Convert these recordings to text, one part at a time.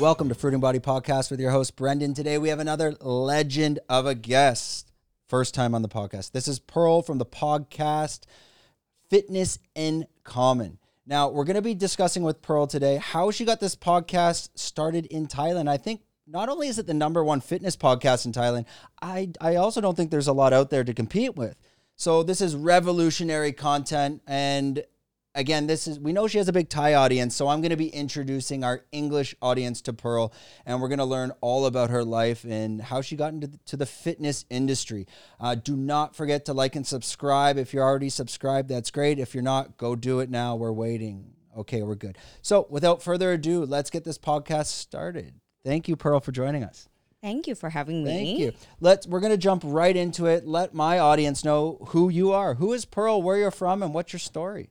Welcome to Fruiting Body Podcast with your host, Brendan. Today we have another legend of a guest. First time on the podcast. This is Pearl from the podcast Fitness in Common. Now, we're going to be discussing with Pearl today how she got this podcast started in Thailand. I think not only is it the number one fitness podcast in Thailand, I, I also don't think there's a lot out there to compete with. So, this is revolutionary content. And again, this is we know she has a big Thai audience, so I'm going to be introducing our English audience to Pearl, and we're going to learn all about her life and how she got into the, to the fitness industry. Uh, do not forget to like and subscribe. If you're already subscribed, that's great. If you're not, go do it now. We're waiting. Okay, we're good. So, without further ado, let's get this podcast started. Thank you, Pearl, for joining us. Thank you for having me. Thank you. Let's we're gonna jump right into it. Let my audience know who you are. Who is Pearl? Where you're from, and what's your story?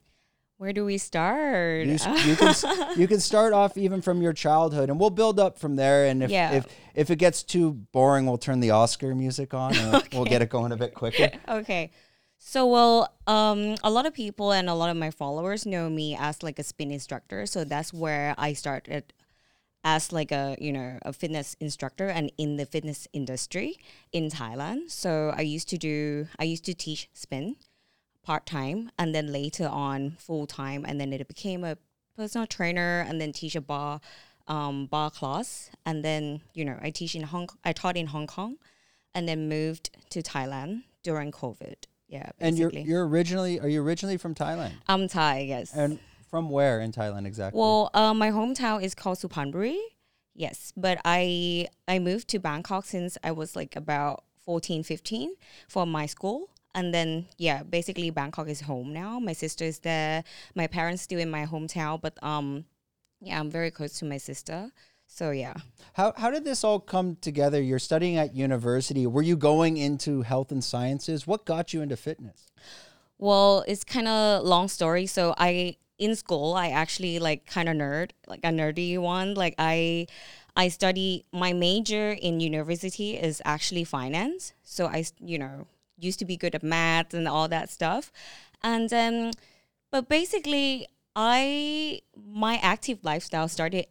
Where do we start? You, you can you can start off even from your childhood, and we'll build up from there. And if Yeah. if if it gets too boring, we'll turn the Oscar music on, and we'll get it going a bit quicker. okay. So well, um, a lot of people and a lot of my followers know me as like a spin instructor. So that's where I started as like a you know a fitness instructor and in the fitness industry in Thailand. So I used to do I used to teach spin part time and then later on full time and then it became a personal trainer and then teach a bar um, bar class and then you know I teach in Hong I taught in Hong Kong and then moved to Thailand during COVID. Yeah, And you're you're originally are you originally from Thailand? I'm Thai, yes. And from where in Thailand exactly? Well, uh, my hometown is called Suphanburi. Yes, but I I moved to Bangkok since I was like about 14, 15 for my school. And then yeah, basically Bangkok is home now. My sister is there. My parents still in my hometown, but um yeah, I'm very close to my sister. So yeah. how how did this all come together? You're studying at university. Were you going into health and sciences? What got you into fitness? Well, it's kind of long story. So I in school, I actually like kind of nerd, like a nerdy one. Like I I study my major in university is actually finance. So I, you know used to be good at math and all that stuff, and um, but basically I my active lifestyle started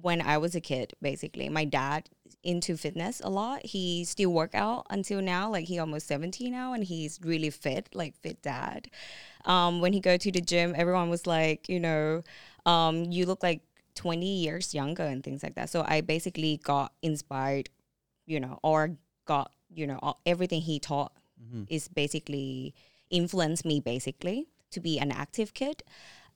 when I was a kid. Basically, my dad into fitness a lot. He still work out until now. Like he almost 70 now and he's really fit, like fit dad. Um, when he go to the gym, everyone was like, you know, um, you look like 20 years younger and things like that. So I basically got inspired, you know, or got, you know, everything he taught Mm-hmm. is basically influenced me basically to be an active kid.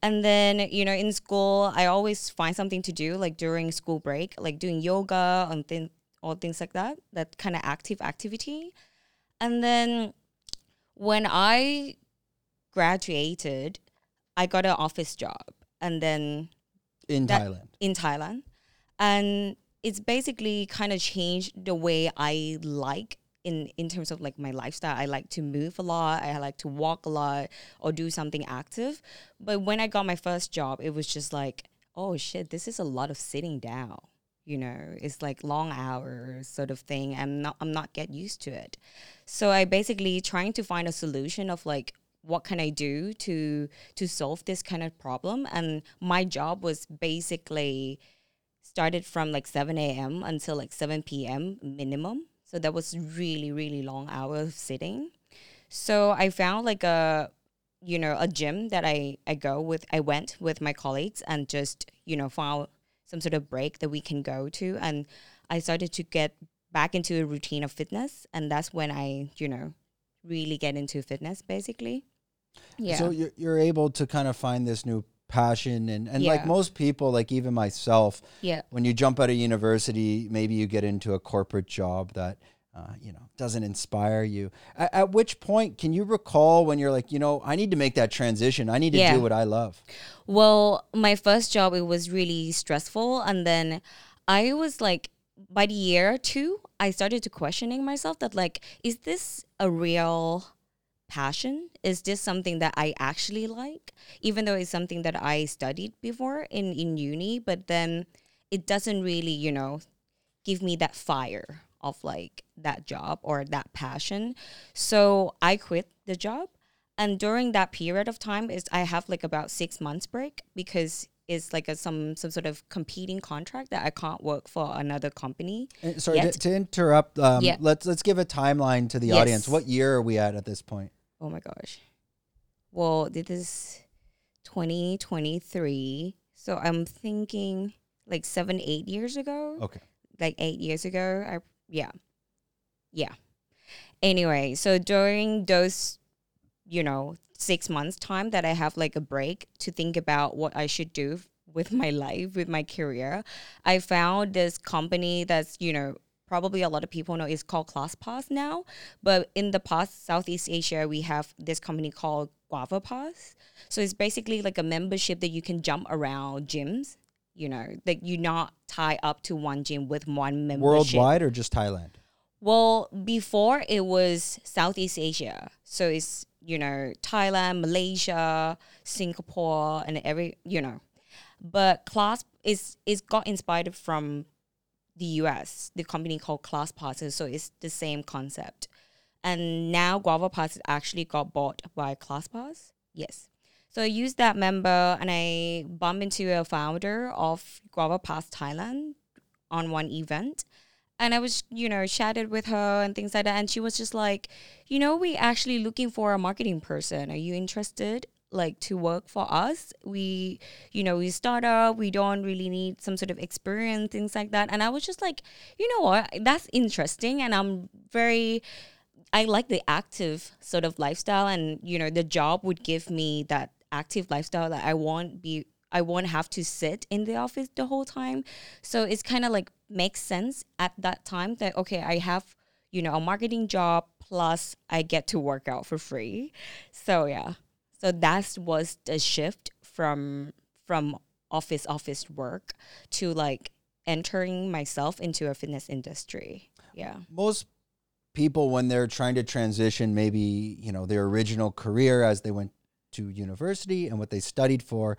And then, you know, in school, I always find something to do, like during school break, like doing yoga and thing, all things like that, that kind of active activity. And then when I graduated, I got an office job and then In That- Thailand. in Thailand. And it's basically kind of changed the way I like in in terms of like my lifestyle. I like to move a lot, I like to walk a lot or do something active. But when I got my first job, it was just like, oh shit, this is a lot of sitting down. You know, it's like long hours sort of thing. I'm not I'm not get used to it. So I basically trying to find a solution of like what can I do to to solve this kind of problem? And my job was basically started from like 7 a.m. until like 7 p.m. minimum. So that was really, really long hours of sitting. So I found like a you know, a gym that I, I go with I went with my colleagues and just, you know, found some sort of break that we can go to and I started to get back into a routine of fitness and that's when I, you know, really get into fitness basically. Yeah. So you're, you're able to kind of find this new passion and, and like most people, like even myself, yeah. when you jump out of university, maybe you get into a corporate job that, uh, you know, doesn't inspire you. At, at which point can you recall when you're like, you know, I need to make that transition. I need to Yeah. do what I love. Well, my first job it was really stressful and then I was like by the year two, I started to questioning myself that like is this a real passion? Is this something that I actually like? Even though it's something that I studied before in in uni, but then it doesn't really, you know, give me that fire of like that job or that passion. So I quit the job. And during that period of time is I have like about six months break because it's like a some some sort of competing contract that I can't work for another company. And sorry to, to interrupt. Um, Yeah. Let's let's give a timeline to the Yes. audience. What year are we at at this point? Oh my gosh. Well, this is 2023. So I'm thinking like seven, eight years ago. Okay. Like eight years ago. I yeah. Yeah. Anyway, so during those, you know, six months time that I have like a break to think about what I should do with my life, with my career, I found this company that's, you know, probably a lot of people know is called ClassPass now. But in the past, Southeast Asia, we have this company called Guava Pass. So it's basically like a membership that you can jump around gyms. You know, that you're not tie up to one gym with one membership. Worldwide or just Thailand? Well, before it was Southeast Asia. So it's, you know, Thailand, Malaysia, Singapore, and every, you know. But Class is is got inspired from the US, the company called Class Passes. So it's the same concept. And now Guava Pass actually got bought by ClassPass. Yes. So I used that member and I bumped into a founder of Guava Pass Thailand on one event. And I was, you know, chatted with her and things like that. And she was just like, you know, we actually looking for a marketing person. Are you interested? Like to work for us? We, you know, we start up, we don't really need some sort of experience, things like that. And I was just like, you know what? That's interesting. And I'm very I like the active sort of lifestyle, and you know, the job would give me that active lifestyle that I won't be. I won't have to sit in the office the whole time. So it's kind of like makes sense at that time that okay, I have you know a marketing job plus I get to work out for free. So yeah, so that was the shift from from office office work to like entering myself into a fitness industry. Yeah. Most people, when they're trying to transition, maybe you know their original career as they went to university and what they studied for,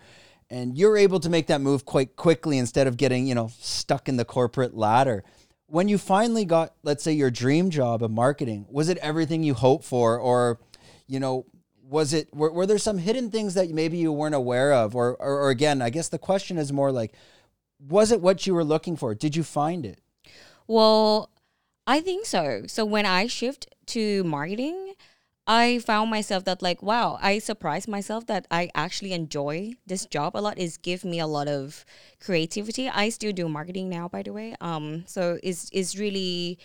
and you're able to make that move quite quickly instead of getting you know stuck in the corporate ladder. When you finally got, let's say, your dream job of marketing, was it everything you hoped for, or you know? Was it were, were there some hidden things that maybe you weren't aware of, or, or or again, I guess the question is more like, was it what you were looking for? Did you find it? Well, I think so. So when I shift to marketing, I found myself that like, wow, I surprised myself that I actually enjoy this job a lot. It's give me a lot of creativity. I still do marketing now, by the way. Um, so it's it's really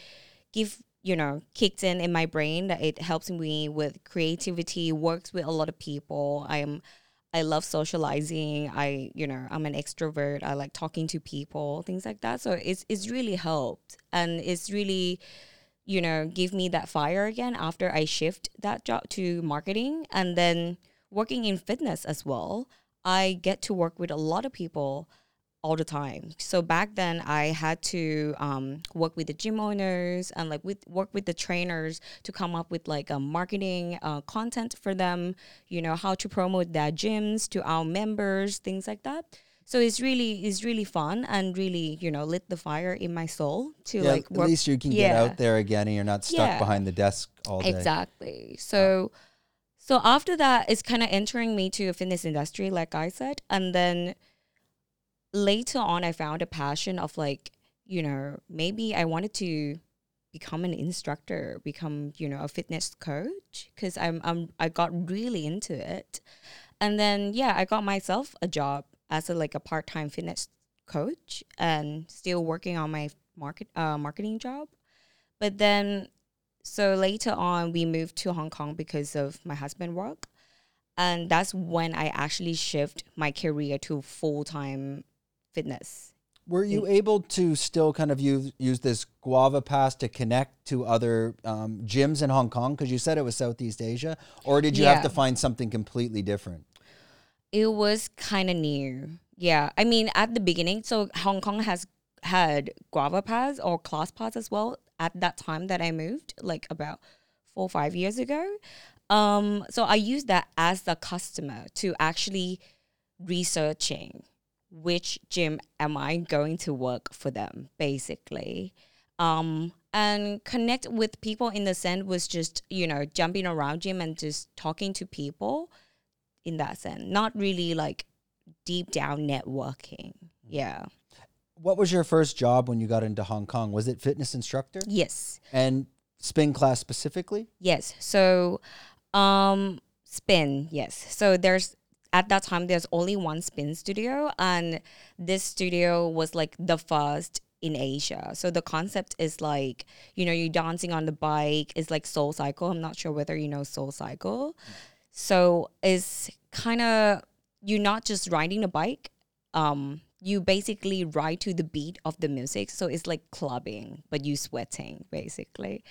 give you know kicked in in my brain that it helps me with creativity. Works with a lot of people. I'm I love socializing. I, you know, I'm an extrovert. I like talking to people, things like that. So it's it's really helped, and it's really, you know, give me that fire again after I shift that job to marketing, and then working in fitness as well. I get to work with a lot of people all the time. So back then, I had to um, work with the gym owners and like with work with the trainers to come up with like a marketing uh, content for them. You know how to promote their gyms to our members, things like that. So it's really it's really fun and really you know lit the fire in my soul to Yeah, like at least you can get out there again and you're not stuck Yeah. behind the desk all day. Exactly. So so after that it's kind of entering me to a fitness industry like I said and then later on I found a passion of like, you know, maybe I wanted to become an instructor, become, you know, a fitness coach cuz I'm I'm I got really into it. And then yeah, I got myself a job as a like a part-time fitness coach and still working on my market uh, marketing job. But then so later on we moved to Hong Kong because of my husband work. And that's when I actually shift my career to full-time fitness. Were you able to still kind of use use this Guava Pass to connect to other um, gyms in Hong Kong? Because you said it was Southeast Asia, or did you have to find something completely different? It was kind of new. Yeah. I mean, at the beginning, so Hong Kong has had Guava Pass or Class Pass as well at that time that I moved, like about four or five years ago. Um, so I used that as the customer to actually researching which gym am I going to work for them, basically. Um, and connect with people in the sense was just, you know, jumping around gym and just talking to people in that sense. Not really like deep down networking. Yeah. What was your first job when you got into Hong Kong? Was it fitness instructor Yes. and spin class specifically? Yes. So, um, spin. Yes. So there's at that time there's only one spin studio, and this studio was like the first in Asia. So the concept is like you know you're dancing on the bike. It's like SoulCycle. I'm not sure whether you know SoulCycle. So it's kind of you're not just riding a bike. Um, you basically ride to the beat of the music. So it's like clubbing, but you sweating basically.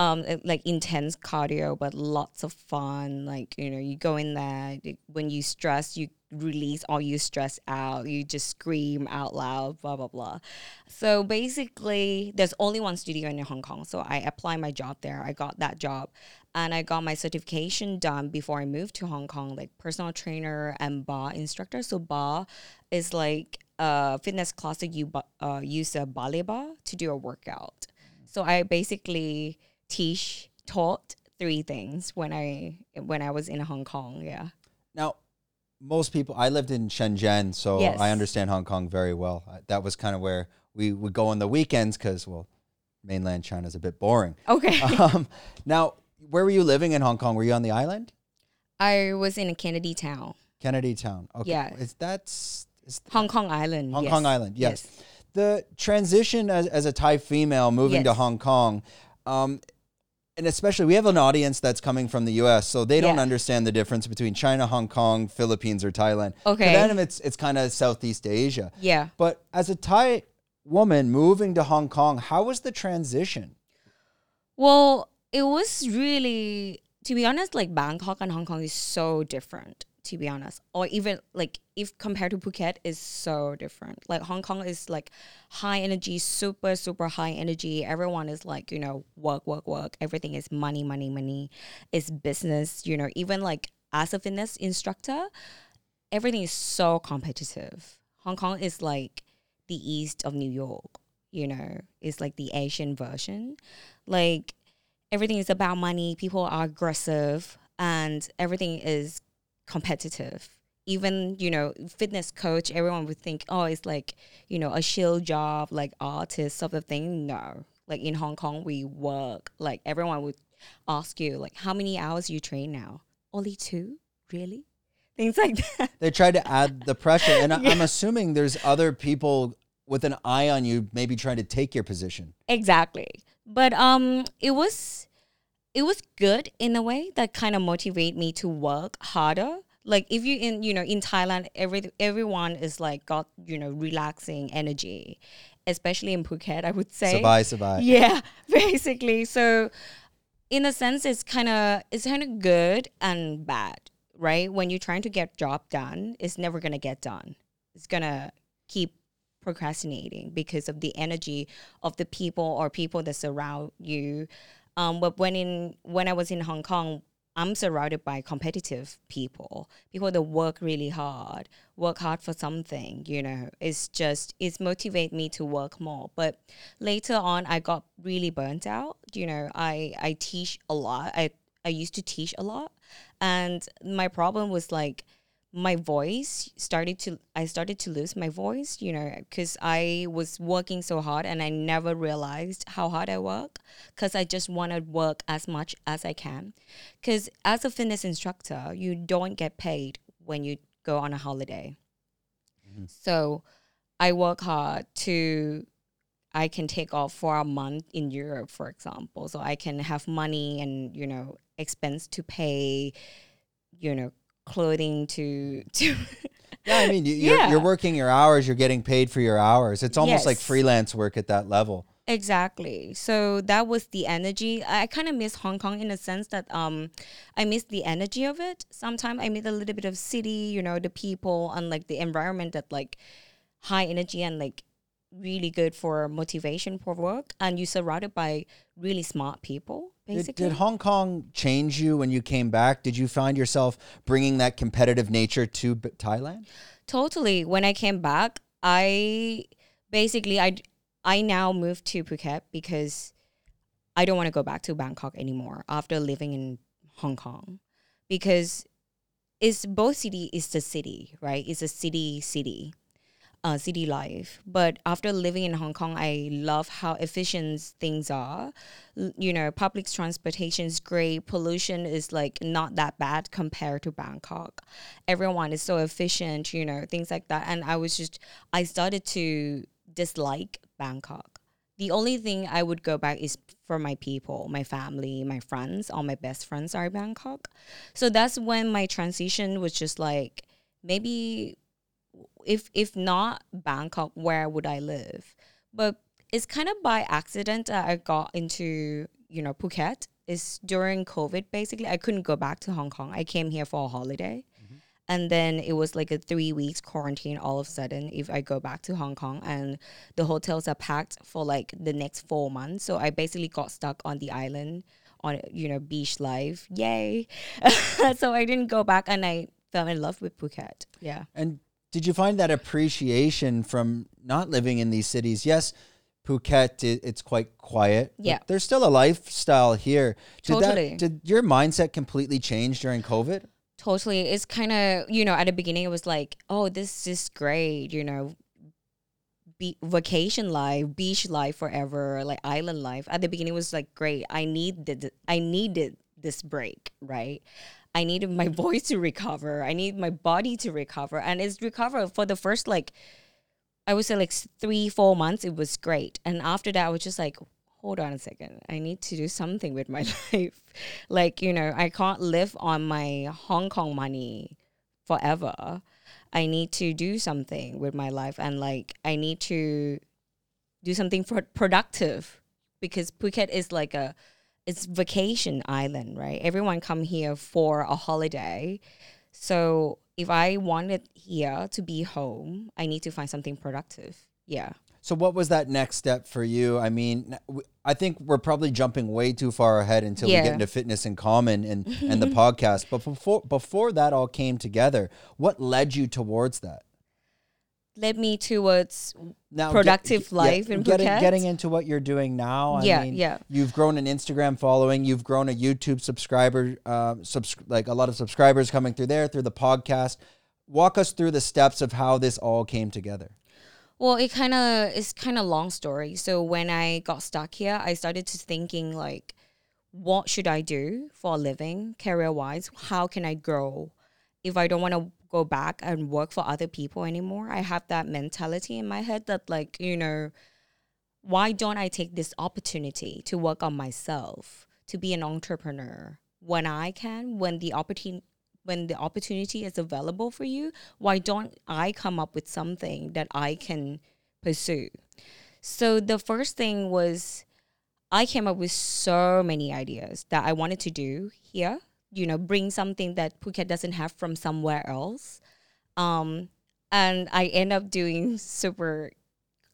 Um like intense cardio but lots of fun. Like you know you go in there when you stress you release all your stress out. You just scream out loud blah blah blah. So basically there's only one studio in hong kong. So i applied my job there. I got that job and i got my certification done before i moved to hong kong like personal trainer and bar instructor. So bar is like a fitness class that you uh, use a ballet bar to do a workout so I basically teach taught three things when I when I was in Hong Kong. Yeah. Now, most people, I lived in Shenzhen, so Yes. I understand Hong Kong very well. That was kind of where we would go on the weekends because, well, mainland China's a bit boring. Okay. um, now, where were you living in Hong Kong? Were you on the island? I was in a Kennedy Town, Kennedy Town. Okay. Yeah. Is that's is Hong Kong Island. Hong yes. Kong Island? Yes. The transition as, as a Thai female moving to Hong Kong, um, and especially we have an audience that's coming from the U.S., so they don't Yeah. understand the difference between China, Hong Kong, Philippines, or Thailand. For Okay. them, it's it's kind of Southeast Asia. Yeah. But as a Thai woman moving to Hong Kong, how was the transition? Well, it was really, to be honest, like Bangkok and Hong Kong is so different. To be honest, or even like if compared to Phuket, is so different. Like Hong Kong is like high energy, super super high energy. Everyone is like you know work work work. Everything is money money money. It's business. You know even like as a fitness instructor, everything is so competitive. Hong Kong is like the east of New York. You know, it's like the Asian version. Like everything is about money. People are aggressive, and everything is competitive. Even you know, fitness coach, everyone would think, oh, it's like you know a shield job, like artist sort of thing. No, like in Hong Kong, we work. Like everyone would ask you, like, how many hours you train now? Only two, really? Things like that. They try to add the pressure, and I I'm assuming there's other people with an eye on you, maybe trying to take your position. Exactly. But um it was it was good in a way that kind of motivate me to work harder. Like if you in you know in Thailand every everyone is like got you know relaxing energy, especially in Phuket I would say. Sabai, sabai. Yeah, basically. So in a sense it's kind of it's kind of good and bad, right? When you're trying to get job done, it's never going to get done. It's going to keep procrastinating because of the energy of the people or people that surround you. Um, but when in when I was in Hong Kong, I'm surrounded by competitive people, people that work really hard, work hard for something. You know, it's just it's motivate me to work more. But later on, I got really burnt out. You know, I I teach a lot. I I used to teach a lot, and my problem was like my voice started to I started to lose my voice, you know, because I was working so hard and I never realized how hard I work because I just want to work as much as I can. Because as a fitness instructor, you don't get paid when you go on a holiday. Mm-hmm. So I work hard to I can take off for a month in Europe, for example, so I can have money and you know expense to pay, you know, clothing to to. Yeah, I mean, you, you're, Yeah. you're working your hours, you're getting paid for your hours. It's almost like freelance work at that level. Exactly. So that was the energy. I kind of miss Hong Kong in a sense that um, I miss the energy of it. Sometimes I miss a little bit of city, you know, the people and like the environment that like high energy and like really good for motivation for work. And you're surrounded by really smart people, Did, did Hong Kong change you when you came back? Did you find yourself bringing that competitive nature to B- Thailand? Totally. When I came back, I basically I I now moved to Phuket because I don't want to go back to Bangkok anymore after living in Hong Kong because it's both city is the city, right? It's a city city. Uh, city life. But after living in Hong Kong, I love how efficient things are. L- You know, public transportation is great. Pollution is like not that bad compared to Bangkok. Everyone is so efficient, you know, things like that. And I was just, I started to dislike Bangkok. The only thing I would go back is for my people, my family, my friends. All my best friends are Bangkok. So that's when my transition was just like maybe if if not Bangkok, where would I live? But it's kind of by accident that I got into you know Phuket. It's during COVID basically. I couldn't go back to Hong Kong. I came here for a holiday. Mm-hmm. And then it was like a three weeks quarantine all of a sudden if I go back to Hong Kong and the hotels are packed for like the next four months. So I basically got stuck on the island on you know beach life. Yay. so I didn't go back and I fell in love with Phuket. Yeah. And did you find that appreciation from not living in these cities? Yes, Phuket, it's quite quiet. Yeah. there's still a lifestyle here. Did Totally. That, did your mindset completely change during COVID? Totally. It's kind of, you know, at the beginning it was like, oh, this is great, you know, be- vacation life, beach life forever, like island life. At the beginning it was like great. I needed I needed this break, right? I needed my voice to recover. I need my body to recover. And it's recovered for the first like I would say like 3 4 months it was great. And after that I was just like hold on a second. I need to do something with my life. like, you know, I can't live on my Hong Kong money forever. I need to do something with my life and like I need to do something pro- productive because Phuket is like a it's vacation island, right? Everyone come here for a holiday. So if I wanted here to be home, I need to find something productive. Yeah. So, what was that next step for you? I mean, I think we're probably jumping way too far ahead until we get into fitness in common and and the podcast. But before before that all came together, what led you towards that? Led me towards Now, Productive life in getting, Phuket? getting into what you're doing now. I Yeah, mean, yeah. You've grown an Instagram following. You've grown a YouTube subscriber, uh, subs- like a lot of subscribers coming through there through the podcast. Walk us through the steps of how this all came together. Well, it kind of it's kind of long story. So when I got stuck here, I started to thinking like, what should I do for a living, career wise? How can I grow? If I don't want to go back and work for other people anymore, I have that mentality in my head that like you know, why don't I take this opportunity to work on myself, to be an entrepreneur when I can, when the opportunity when the opportunity is available for you, why don't I come up with something that I can pursue? So the first thing was I came up with so many ideas that I wanted to do here, you know, bring something that Phuket doesn't have from somewhere else. Um, and I end up doing super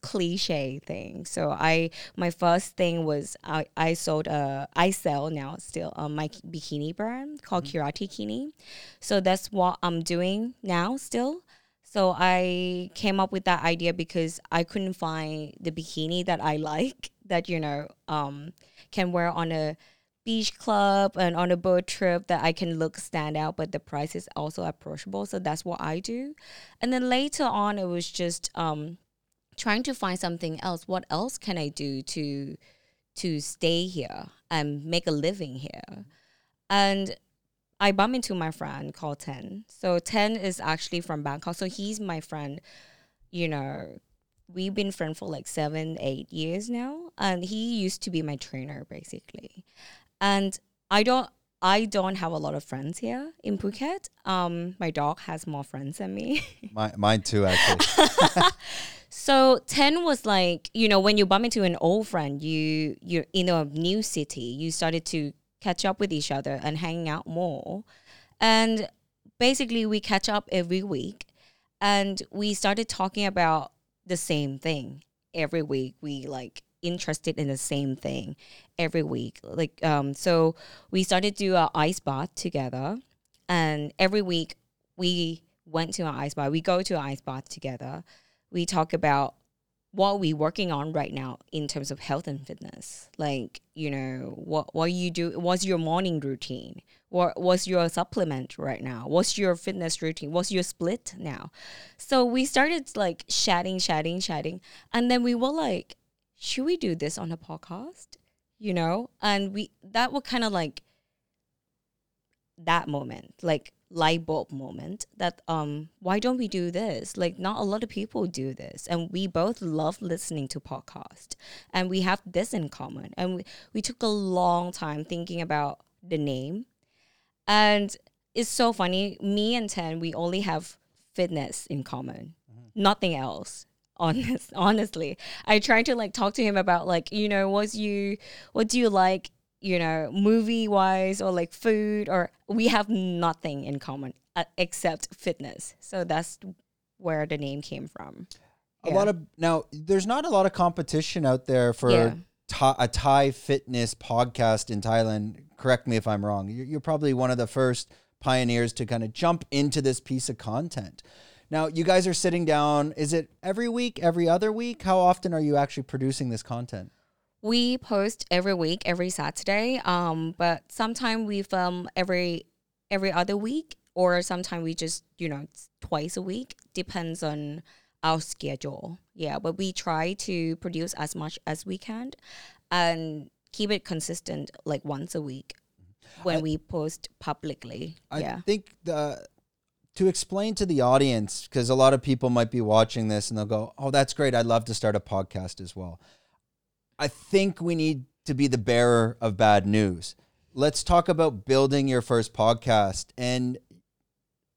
cliche thing. So I my first thing was I, I sold a I sell now still um, my bikini brand called Kirati Kini. So that's what I'm doing now still. So I came up with that idea because I couldn't find the bikini that I like that you know um, can wear on a beach club and on a boat trip that I can look stand out, but the price is also approachable. So that's what I do. And then later on, it was just um, trying to find something else. What else can I do to to stay here and make a living here? And I bump into my friend called Ten. So Ten is actually from Bangkok. So he's my friend. You know, we've been friends for like seven, eight years now, and he used to be my trainer basically. And I don't. I don't have a lot of friends here in Phuket. Um, my dog has more friends than me. My, mine too, actually. So Ten was like you know when you bump into an old friend, you you're in a new city, you started to catch up with each other and hanging out more, and basically we catch up every week, and we started talking about the same thing every week. We like interested in the same thing every week, like um. So we started to do a ice bath together, and every week we went to an ice bath. We go to an ice bath together. We talk about what we working on right now in terms of health and fitness. Like you know what what you do what's your morning routine? What what's your supplement right now? What's your fitness routine? What's your split now? So we started like chatting chatting chatting and then we were like should we do this on a podcast? You know? And we that would kind of like that moment like light bulb moment that um why don't we do this? Like not a lot of people do this. And we both love listening to podcast. And we have this in common. And we, we took a long time thinking about the name. And it's so funny. Me and Ten we only have fitness in common. Nothing else honest honestly i tried to like talk to him about like you know what's you what do you like you know movie wise or like food or we have nothing in common uh, except fitness so that's where the name came from A Yeah. lot of now, there's not a lot of competition out there for Yeah. Thai, a Thai fitness podcast in Thailand. Correct me if I'm wrong. You're, you're probably one of the first pioneers to kind of jump into this piece of content. Now, you guys are sitting down. Is it every week, every other week? How often are you actually producing this content? we post every week every saturday um but sometimes we film every every other week or sometimes we just you know twice a week depends on our schedule yeah but we try to produce as much as we can and keep it consistent like once a week when I- we post publicly I yeah think the to explain to the audience because a lot of people might be watching this and they'll go, "Oh, that's great. I'd love to start a podcast as well." I think we need to be the bearer of bad news. Let's talk about building your first podcast and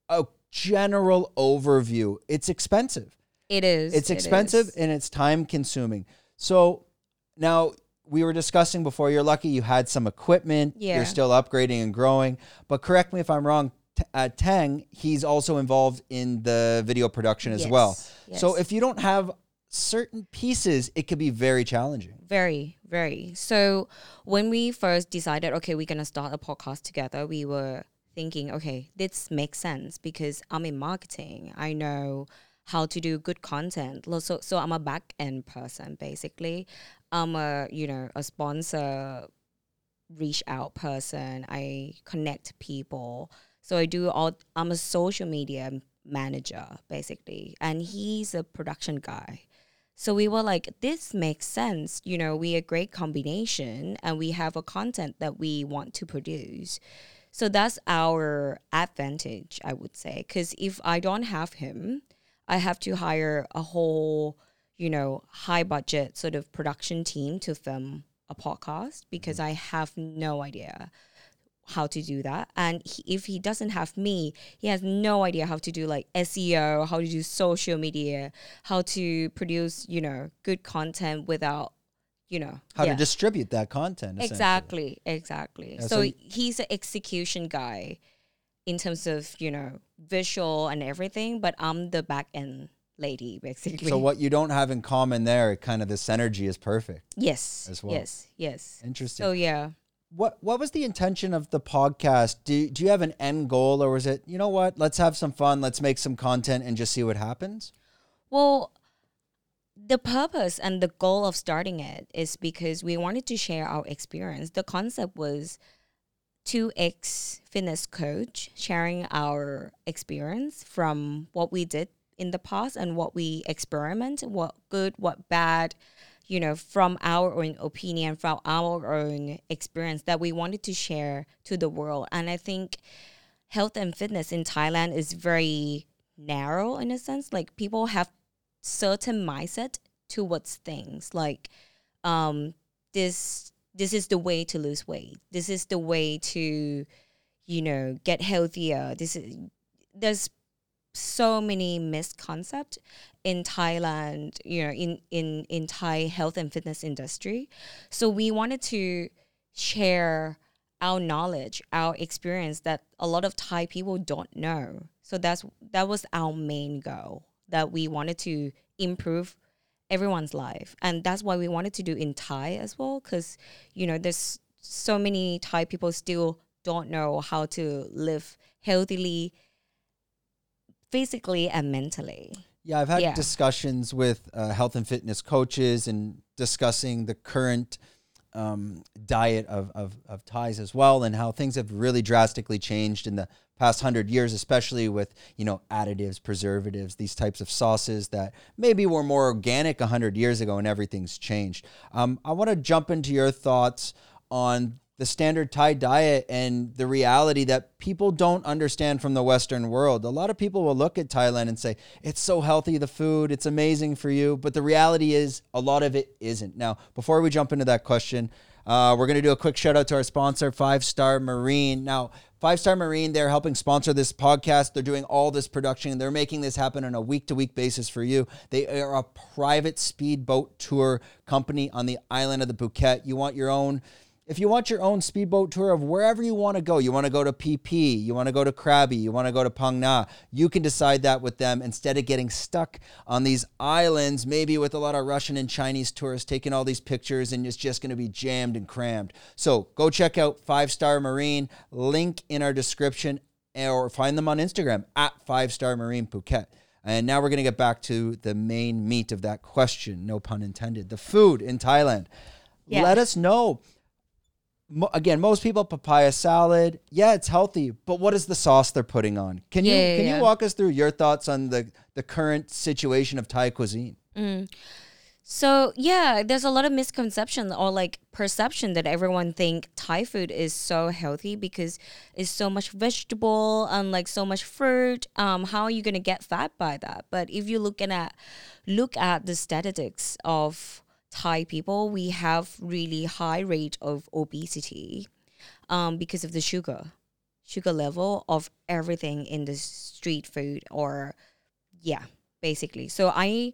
a general overview. It's expensive. it is It's expensive is. and it's time consuming. So now we were discussing before, you're lucky you had some equipment. Yeah. You're still upgrading and growing. But correct me if I'm wrong, At uh, Ten, he's also involved in the video production as well. Yes, So if you don't have certain pieces, it could be very challenging. Very, very. So when we first decided, okay, we're gonna start a podcast together, we were thinking, okay, this makes sense because I'm in marketing. I know how to do good content. So so I'm a back end person basically. I'm a you know a sponsor reach out person. I connect people. So I do all. I'm a social media manager basically, and he's a production guy. So we were like, this makes sense. You know, we a great combination and we have a content that we want to produce. So that's our advantage, I would say. Because if I don't have him, I have to hire a whole, you know, high budget sort of production team to film a podcast because mm-hmm. I have no idea how to do that. And he, if he doesn't have me, he has no idea how to do like SEO, how to do social media, how to produce, you know, good content without, you know, How yeah. to distribute that content. Exactly, exactly. Yeah, so so he's an execution guy in terms of, you know, visual and everything, but I'm the back end lady basically. So what you don't have in common there, kind of this synergy is perfect. yes. as well? Yes, yes. Interesting. So yeah. What what was the intention of the podcast? Do do you have an end goal, or was it you know what? Let's have some fun. Let's make some content and just see what happens. Well, the purpose and the goal of starting it is because we wanted to share our experience. The concept was two ex fitness coach sharing our experience from what we did in the past and what we experiment, what good, what bad, you know, from our own opinion, from our own experience that we wanted to share to the world. And I think health and fitness in Thailand is very narrow in a sense. Like people have certain mindset towards things like um this this is the way to lose weight this is the way to you know get healthier this is there's so many misconcepts in Thailand you know in in in Thai health and fitness industry. So we wanted to share our knowledge our experience that a lot of Thai people don't know. So that's that was our main goal that we wanted to improve everyone's life. And that's why we wanted to do in thai as well because you know there's so many thai people still don't know how to live healthily physically and mentally Yeah, I've had Yeah. discussions with uh, health and fitness coaches and discussing the current um, diet of, of, of Thais as well and how things have really drastically changed in the past hundred years, especially with, you know, additives, preservatives, these types of sauces that maybe were more organic a hundred years ago and everything's changed. Um, I want to jump into your thoughts on the standard Thai diet and the reality that people don't understand from the Western world. A lot of people will look at Thailand and say, it's so healthy, the food, it's amazing for you. But the reality is, a lot of it isn't. Now, before we jump into that question, uh, we're going to do a quick shout out to our sponsor, Five Star Marine. Now, Five Star Marine, they're helping sponsor this podcast. They're doing all this production. They're making this happen on a week to week basis for you. They are a private speedboat tour company on the island of the Phuket. You want your own if you want your own speedboat tour of wherever you want to go, you want to go to Phi Phi, you want to go to Krabi, you want to go to Phang Nga, you can decide that with them instead of getting stuck on these islands, maybe with a lot of Russian and Chinese tourists taking all these pictures and it's just going to be jammed and crammed. So go check out Five Star Marine, link in our description, or find them on Instagram at Five Star Marine Phuket. And now we're going to get back to the main meat of that question, no pun intended. The food in Thailand. Yeah. Let us know mo- again, most people papaya salad. Yeah, it's healthy, but what is the sauce they're putting on? Can you Yeah, yeah, can yeah. you walk us through your thoughts on the the current situation of Thai cuisine? So yeah, there's a lot of misconception or like perception that everyone think Thai food is so healthy because it's so much vegetable and like so much fruit. Um, how are you gonna get fat by that? But if you looking at look at the statistics of Thai people, we have really high rate of obesity um, because of the sugar, sugar level of everything in the street food or yeah, basically. So I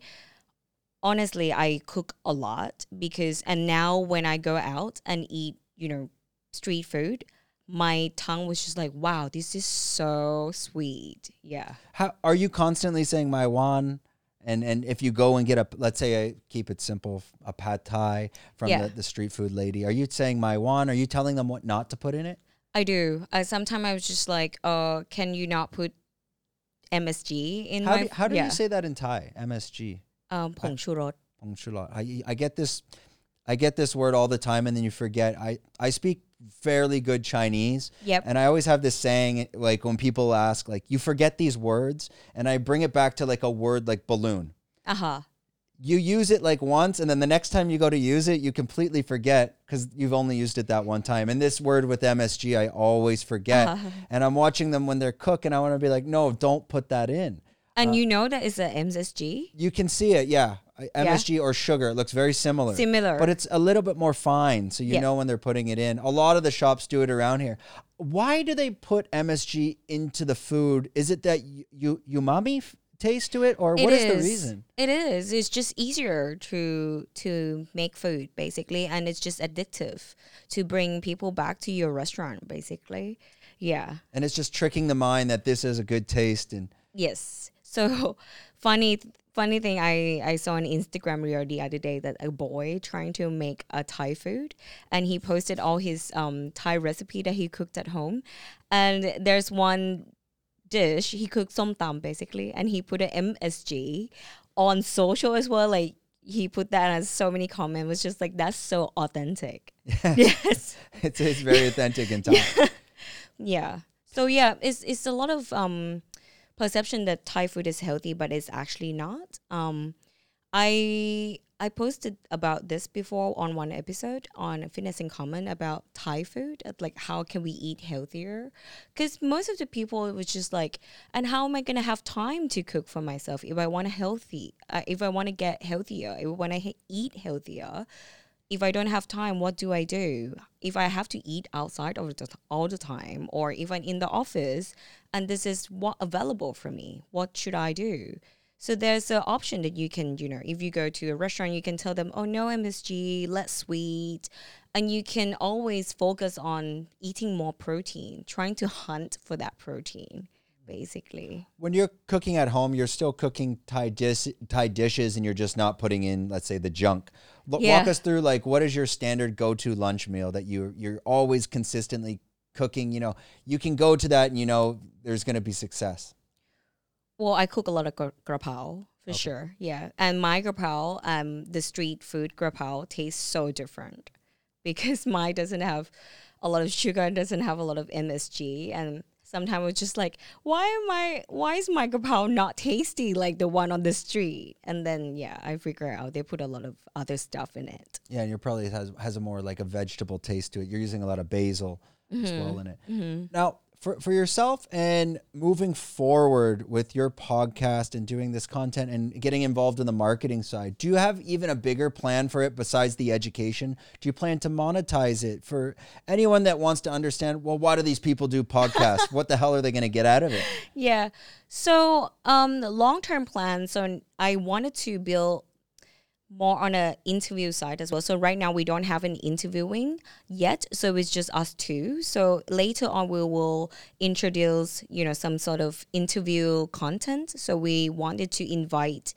honestly I cook a lot because and now when I go out and eat, you know, street food, my tongue was just like, wow, this is so sweet. Yeah. How are you constantly saying my wan? And and if you go and get a let's say I keep it simple a pad thai from yeah. the, the, street food lady, are you saying my one? Are you telling them what not to put in it? I do. Uh, Sometimes I was just like, oh, can you not put MSG in how my? Do, how do yeah. you say that in Thai? MSG. Um, uh, pong churot. Pong. I I get this. I get this word all the time, and then you forget. I, I speak fairly good Chinese. Yep. And I always have this saying, like when people ask, like, you forget these words, and I bring it back to like a word like balloon. Uh huh. You use it like once, and then the next time you go to use it, you completely forget because you've only used it that one time. And this word with MSG, I always forget. Uh-huh. And I'm watching them when they're cooking. I want to be like, no, don't put that in. And uh, you know that is a MSG? You can see it, yeah. MSG or sugar. It looks very similar. Similar. But it's a little bit more fine, so you Yeah. know when they're putting it in. A lot of the shops do it around here. Why do they put MSG into the food? Is it that you, you umami f- taste to it, or what is the reason? It is. It's just easier to to make food basically, and it's just addictive to bring people back to your restaurant basically. Yeah. And it's just tricking the mind that this is a good taste. And Yes. So funny funny thing I I saw on Instagram reel the other day that a boy trying to make a Thai food and he posted all his um Thai recipe that he cooked at home. And there's one dish he cooked som tam basically and he put an MSG on social as well. Like he put that as so many comments. Was just like that's so authentic. Yes. It's, it's very authentic and Thai. yeah. So yeah, it's it's a lot of um perception that Thai food is healthy, but it's actually not. Um, I I posted about this before on one episode on Fitness in Common about Thai food, like how can we eat healthier? Because most of the people it was just like, and how am I gonna have time to cook for myself if I want to healthy, uh, if I want to get healthier, if I want to he- eat healthier? If I don't have time, what do I do? If I have to eat outside all the, all the time, or I'm in the office and this is what available for me, what should I do? So there's an option that you can, you know, if you go to a restaurant, you can tell them, oh no MSG, less sweet, and you can always focus on eating more protein, trying to hunt for that protein, basically. When you're cooking at home, you're still cooking Thai, dis- Thai dishes and you're just not putting in, let's say, the junk. L- Yeah. Walk us through, like, what is your standard go to lunch meal that you, you're always consistently cooking? You know, you can go to that and you know there's going to be success. Well, I cook a lot of gra- grapao for sure. Yeah, and my grapao, um, the street food grapao tastes so different because mine doesn't have a lot of sugar and doesn't have a lot of MSG, and sometimes it's just like, why am I? Why is my grapao not tasty like the one on the street? And then yeah, I figure out they put a lot of other stuff in it. Yeah, and your probably has has a more like a vegetable taste to it. You're using a lot of basil as mm-hmm. well in it. Mm-hmm. Now, for for yourself and moving forward with your podcast and doing this content and getting involved in the marketing side, do you have even a bigger plan for it besides the education? Do you plan to monetize it for anyone that wants to understand? Well, why do these people do podcasts? what the hell are they going to get out of it? Yeah. So, um, the long term plan. So, I wanted to build more on a interview side as well. So right now we don't have an interviewing yet, so it's just us two. So later on we will introduce, you know, some sort of interview content. So we wanted to invite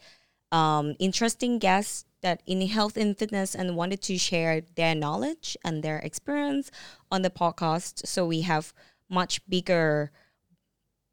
um, interesting guests that in health and fitness and wanted to share their knowledge and their experience on the podcast. So we have much bigger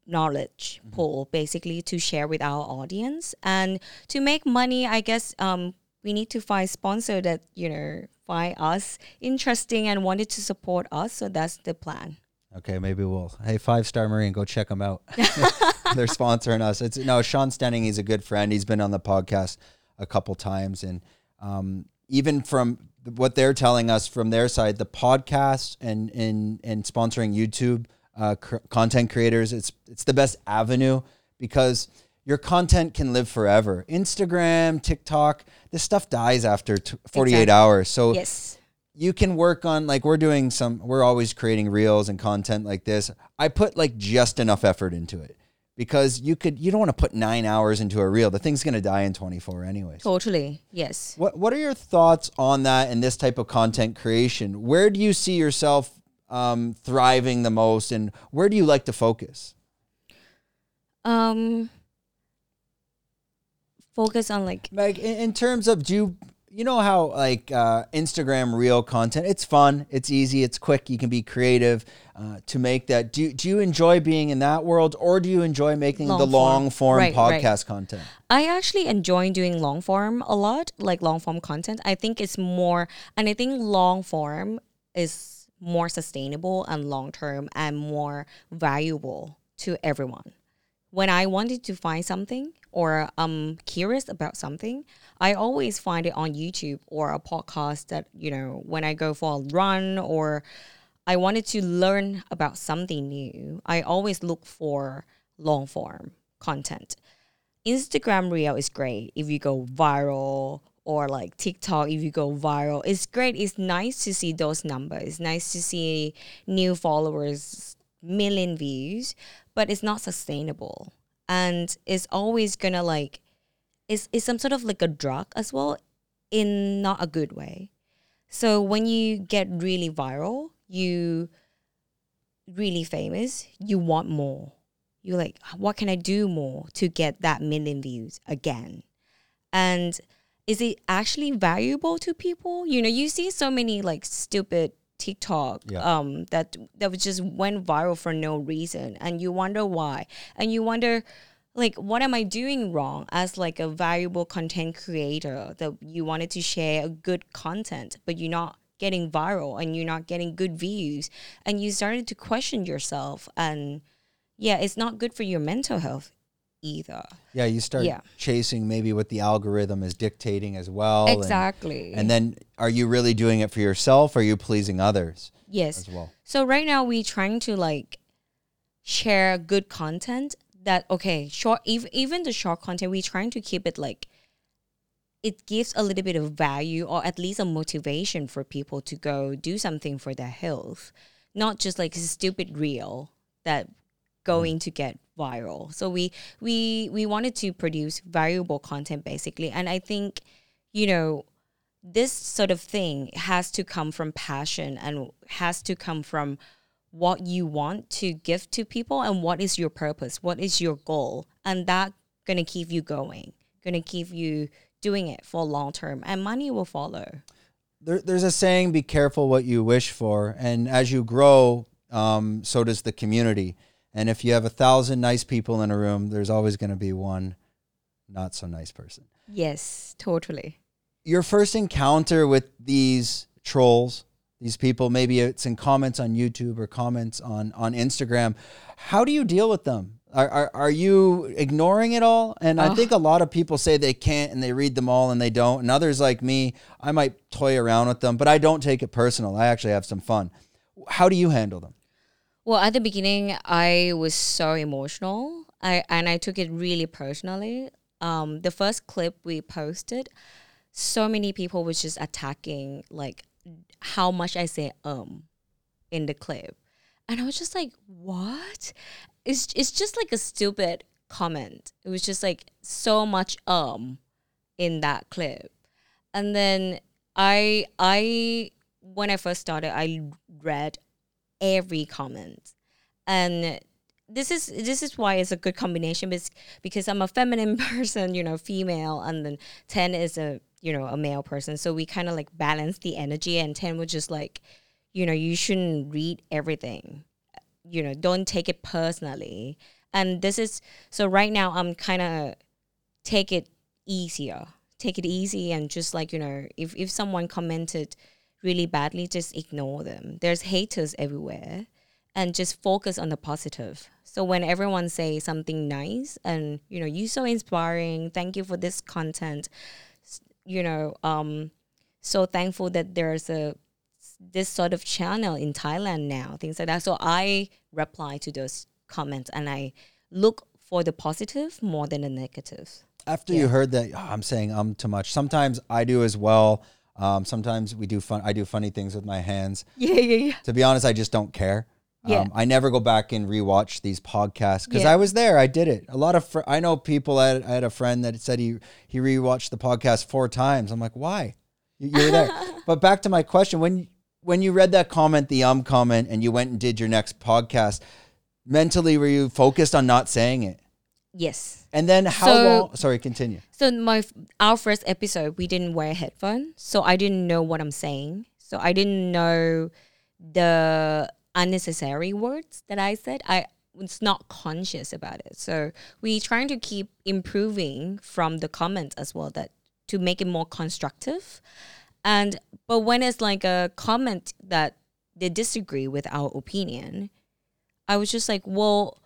knowledge pool basically to share with our audience and to make money i guess um, we need to find sponsor that you know find us interesting and wanted to support us so that's the plan Okay, maybe we'll. Hey, Five Star Marine, go check them out. They're sponsoring us. It's no Sean Stenning. He's a good friend. He's been on the podcast a couple times, and um, even from what they're telling us from their side, the podcast and and and sponsoring YouTube uh, cr- content creators, it's it's the best avenue because your content can live forever. Instagram, TikTok, this stuff dies after t- 48 Exactly. hours. So yes. you can work on like we're doing some we're always creating reels and content like this. I put like just enough effort into it because you could you don't want to put nine hours into a reel. The thing's going to die in 24 anyways. Totally. Yes. What what are your thoughts on that and this type of content creation? Where do you see yourself um, thriving the most and where do you like to focus? Um focus on like like in, in terms of do you you know how like uh, Instagram reel content it's fun it's easy it's quick you can be creative uh, to make that do, do you enjoy being in that world or do you enjoy making Long the form. long form Right, right. podcast content I actually enjoy doing long form a lot, like long form content. I think it's more, and I think long form is more sustainable and long term and more valuable to everyone. When I wanted to find something or I'm curious about something, I always find it on YouTube or a podcast that, you know, when I go for a run or I wanted to learn about something new, I always look for long form content. Instagram Reel is great if you go viral or like TikTok if you go viral. It's great. It's nice to see those numbers. It's nice to see new followers, million views, but it's not sustainable. And it's always gonna like it's it's some sort of like a drug as well in not a good way. So when you get really viral, you really famous, you want more you're like, what can I do more to get that million views again? And is it actually valuable to people? You know, you see so many like stupid TikTok Yeah. um that that was just went viral for no reason and you wonder why. And you wonder like what am I doing wrong as like a valuable content creator that you wanted to share a good content but you're not getting viral and you're not getting good views and you started to question yourself and yeah, it's not good for your mental health either. yeah you start Yeah. chasing maybe what the algorithm is dictating as well exactly. and, then are you really doing it for yourself or are you pleasing others yes. as well So right now we're trying to like share good content that okay, short even even the short content we're trying to keep it like it gives a little bit of value or at least a motivation for people to go do something for their health, not just like a stupid reel that going to get viral. So we we we wanted to produce valuable content basically, and I think you know this sort of thing has to come from passion and has to come from what you want to give to people and what is your purpose what is your goal. And that gonna keep you going gonna keep you doing it for long term. And money will follow. There, there's a saying be careful what you wish for. And as you grow um, so does the community and if you have a thousand nice people in a room there's always going to be one not so nice person. Yes, totally. Your first encounter with these trolls, these people, maybe it's in comments on YouTube or comments on on Instagram. How do you deal with them? Are, are, are you ignoring it all? And I think a lot of people say they can't and they read them all and they don't. And others like me, I might toy around with them, but I don't take it personal. I actually have some fun. How do you handle them? Well, at the beginning, I was so emotional. I and I took it really personally. Um, the first clip we posted, so many people was just attacking like how much I say um in the clip, and I was just like, what? It's it's just like a stupid comment. It was just like so much um in that clip, and then I I when I first started, I read every comment and this is this is why it's a good combination because because I'm a feminine person, you know, female, and then Ten is a you know a male person, so we kind of like balance the energy. And Ten was just like, you know, you shouldn't read everything, you know, don't take it personally. And this is so right now I'm kind of take it easier, take it easy, and just like you know, if if someone commented really badly, just ignore them. There's haters everywhere and just focus on the positive. So when everyone say something nice and you know you so inspiring, thank you for this content. You know, um, so thankful that there's a this sort of channel in Thailand now, things like that. So I reply to those comments and I look for the positive more than the negative. After you heard that, "Oh, I'm saying um too much. Sometimes I do as well. Um, sometimes we do fun. I do funny things with my hands. Yeah, yeah, yeah. To be honest, I just don't care. Yeah. Um, I never go back and rewatch these podcasts because Yeah. I was there. I did it. A lot of fr- I know people. I had, I had a friend that said he he rewatched the podcast four times. I'm like, why? You, you were there. but back to my question: when when you read that comment, the um comment, and you went and did your next podcast, mentally were you focused on not saying it? Yes. And then how So- long? Sorry, continue. So my our first episode, we didn't wear headphones, so I didn't know what I'm saying. So I didn't know the unnecessary words that I said. I was not conscious about it. So we trying to keep improving from the comments as well that to make it more constructive. And but when it's like a comment that they disagree with our opinion, I was just like, well,